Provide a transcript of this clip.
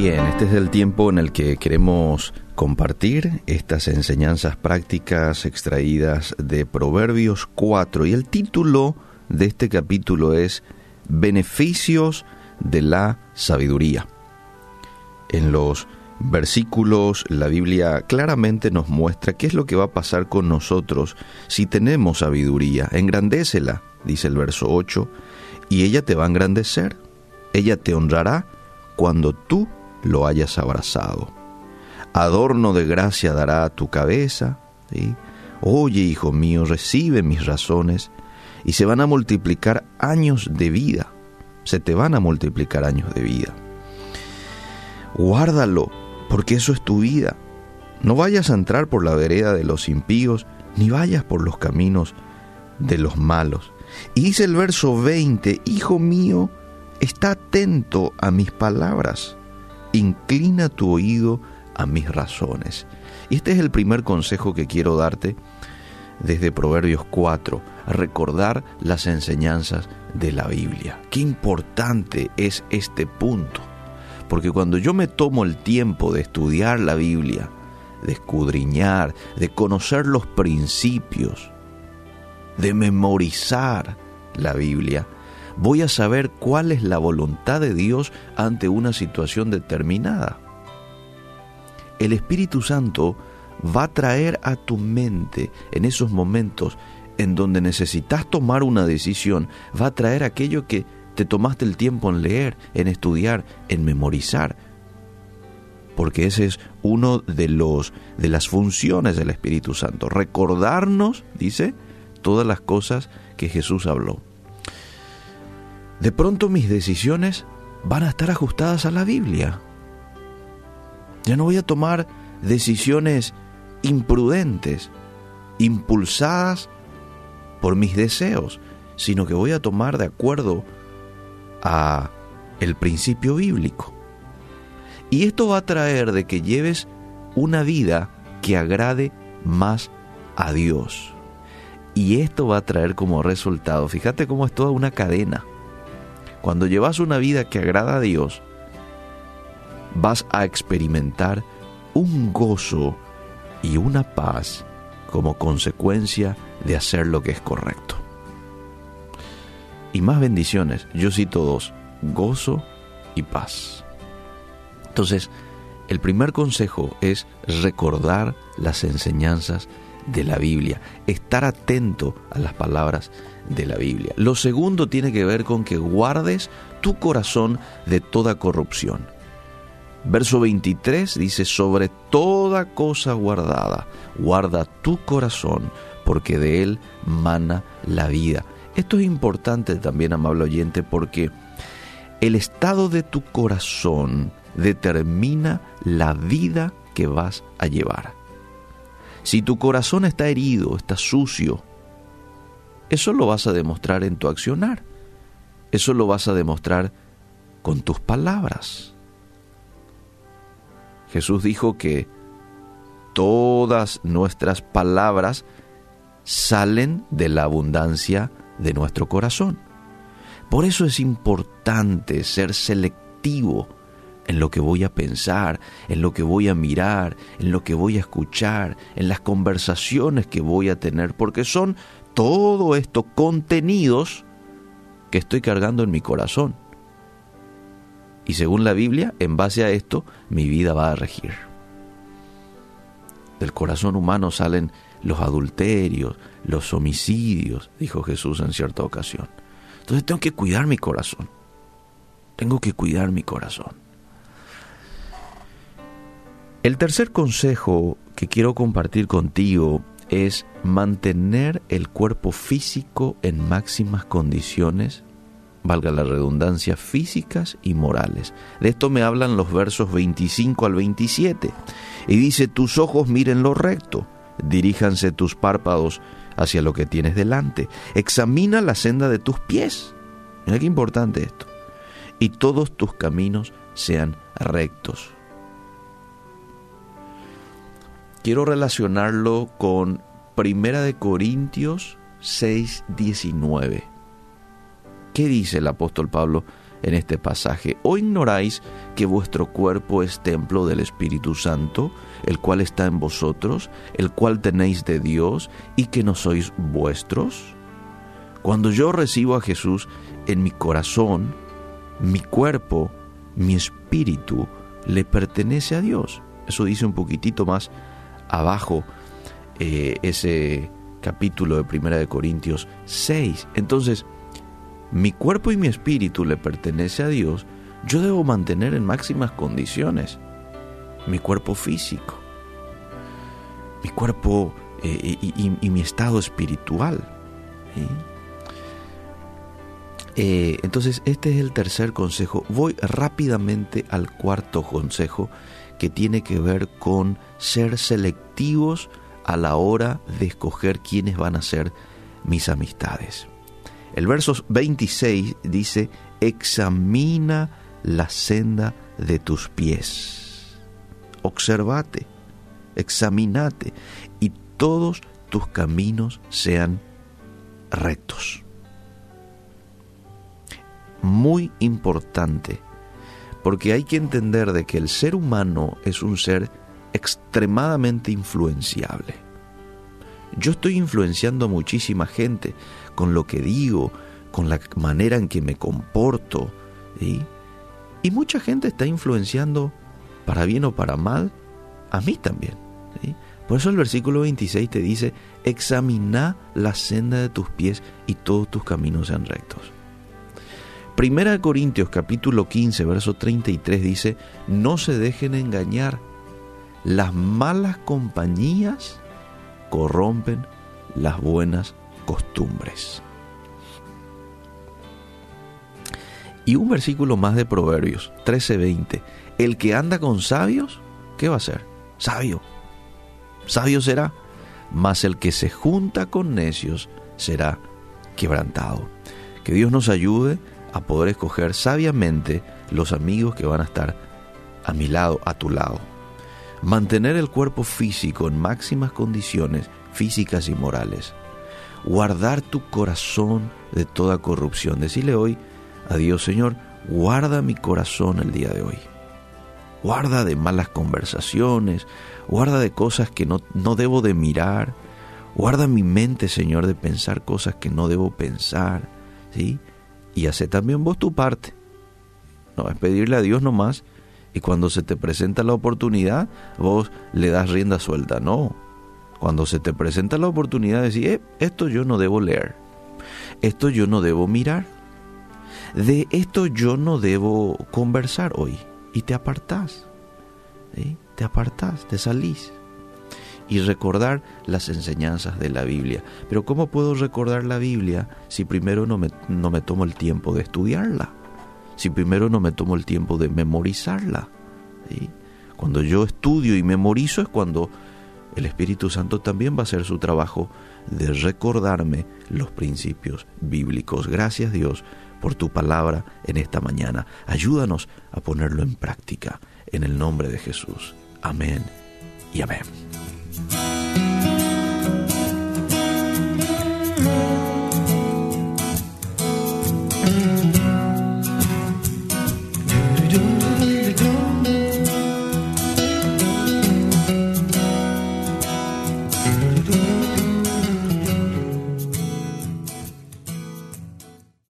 Bien, este es el tiempo en el que queremos compartir estas enseñanzas prácticas extraídas de Proverbios 4 y el título de este capítulo es Beneficios de la sabiduría. En los versículos la Biblia claramente nos muestra qué es lo que va a pasar con nosotros si tenemos sabiduría. Engrandécela, dice el verso 8, y ella te va a engrandecer. Ella te honrará cuando tú lo hayas abrazado. Adorno de gracia dará a tu cabeza. Oye, hijo mío, recibe mis razones y se van a multiplicar años de vida. Se te van a multiplicar años de vida. Guárdalo, porque eso es tu vida. No vayas a entrar por la vereda de los impíos, ni vayas por los caminos de los malos. Y dice el verso 20, Hijo mío, está atento a mis palabras inclina tu oído a mis razones. Y este es el primer consejo que quiero darte desde Proverbios 4, recordar las enseñanzas de la Biblia. Qué importante es este punto, porque cuando yo me tomo el tiempo de estudiar la Biblia, de escudriñar, de conocer los principios, de memorizar la Biblia, voy a saber cuál es la voluntad de Dios ante una situación determinada. El Espíritu Santo va a traer a tu mente en esos momentos en donde necesitas tomar una decisión, va a traer aquello que te tomaste el tiempo en leer, en estudiar, en memorizar. Porque ese es uno de los de las funciones del Espíritu Santo, recordarnos, dice, todas las cosas que Jesús habló de pronto mis decisiones van a estar ajustadas a la Biblia. Ya no voy a tomar decisiones imprudentes, impulsadas por mis deseos, sino que voy a tomar de acuerdo a el principio bíblico. Y esto va a traer de que lleves una vida que agrade más a Dios. Y esto va a traer como resultado, fíjate cómo es toda una cadena. Cuando llevas una vida que agrada a Dios, vas a experimentar un gozo y una paz como consecuencia de hacer lo que es correcto. Y más bendiciones, yo cito dos, gozo y paz. Entonces, el primer consejo es recordar las enseñanzas de la Biblia, estar atento a las palabras de la Biblia. Lo segundo tiene que ver con que guardes tu corazón de toda corrupción. Verso 23 dice, sobre toda cosa guardada, guarda tu corazón, porque de él mana la vida. Esto es importante también, amable oyente, porque el estado de tu corazón determina la vida que vas a llevar. Si tu corazón está herido, está sucio, eso lo vas a demostrar en tu accionar. Eso lo vas a demostrar con tus palabras. Jesús dijo que todas nuestras palabras salen de la abundancia de nuestro corazón. Por eso es importante ser selectivo en lo que voy a pensar, en lo que voy a mirar, en lo que voy a escuchar, en las conversaciones que voy a tener, porque son todo esto contenidos que estoy cargando en mi corazón. Y según la Biblia, en base a esto, mi vida va a regir. Del corazón humano salen los adulterios, los homicidios, dijo Jesús en cierta ocasión. Entonces tengo que cuidar mi corazón. Tengo que cuidar mi corazón. El tercer consejo que quiero compartir contigo es mantener el cuerpo físico en máximas condiciones, valga la redundancia, físicas y morales. De esto me hablan los versos 25 al 27. Y dice, tus ojos miren lo recto, diríjanse tus párpados hacia lo que tienes delante, examina la senda de tus pies. Mira qué importante esto. Y todos tus caminos sean rectos. Quiero relacionarlo con Primera de Corintios 6, 19. ¿Qué dice el apóstol Pablo en este pasaje, ¿o ignoráis que vuestro cuerpo es templo del Espíritu Santo, el cual está en vosotros, el cual tenéis de Dios, y que no sois vuestros? Cuando yo recibo a Jesús en mi corazón, mi cuerpo, mi espíritu, le pertenece a Dios. Eso dice un poquitito más abajo eh, ese capítulo de Primera de Corintios 6. Entonces, mi cuerpo y mi espíritu le pertenece a Dios, yo debo mantener en máximas condiciones mi cuerpo físico, mi cuerpo eh, y, mi estado espiritual. Eh, entonces, este es el tercer consejo. Voy rápidamente al cuarto consejo que tiene que ver con ser selectivos a la hora de escoger quiénes van a ser mis amistades. El verso 26 dice, examina la senda de tus pies. Observate, examinate y todos tus caminos sean rectos. Muy importante, porque hay que entender de que el ser humano es un ser extremadamente influenciable. Yo estoy influenciando a muchísima gente con lo que digo, con la manera en que me comporto. Y mucha gente está influenciando, para bien o para mal, a mí también. Por eso el versículo 26 te dice, examina la senda de tus pies y todos tus caminos sean rectos. Primera de Corintios capítulo 15, verso 33 dice, no se dejen engañar, las malas compañías corrompen las buenas costumbres. Y un versículo más de Proverbios 13:20. El que anda con sabios, ¿qué va a ser? Sabio. Sabio será, mas el que se junta con necios será quebrantado. Que Dios nos ayude a poder escoger sabiamente los amigos que van a estar a mi lado, a tu lado. Mantener el cuerpo físico en máximas condiciones físicas y morales guardar tu corazón de toda corrupción. Decirle hoy a Dios, Señor, guarda mi corazón el día de hoy. Guarda de malas conversaciones, guarda de cosas que no, no debo de mirar, guarda mi mente, Señor, de pensar cosas que no debo pensar, ¿sí? Y hace también vos tu parte. No es pedirle a Dios nomás y cuando se te presenta la oportunidad, vos le das rienda suelta. No, cuando se te presenta la oportunidad de decir, eh, esto yo no debo leer, esto yo no debo mirar, de esto yo no debo conversar hoy. Y te apartás, te apartás, te salís. Y recordar las enseñanzas de la Biblia. Pero ¿cómo puedo recordar la Biblia si primero no me, no me tomo el tiempo de estudiarla? Si primero no me tomo el tiempo de memorizarla. Cuando yo estudio y memorizo es cuando el Espíritu Santo también va a hacer su trabajo de recordarme los principios bíblicos. Gracias Dios por tu palabra en esta mañana. Ayúdanos a ponerlo en práctica en el nombre de Jesús. Amén y amén. Thank you.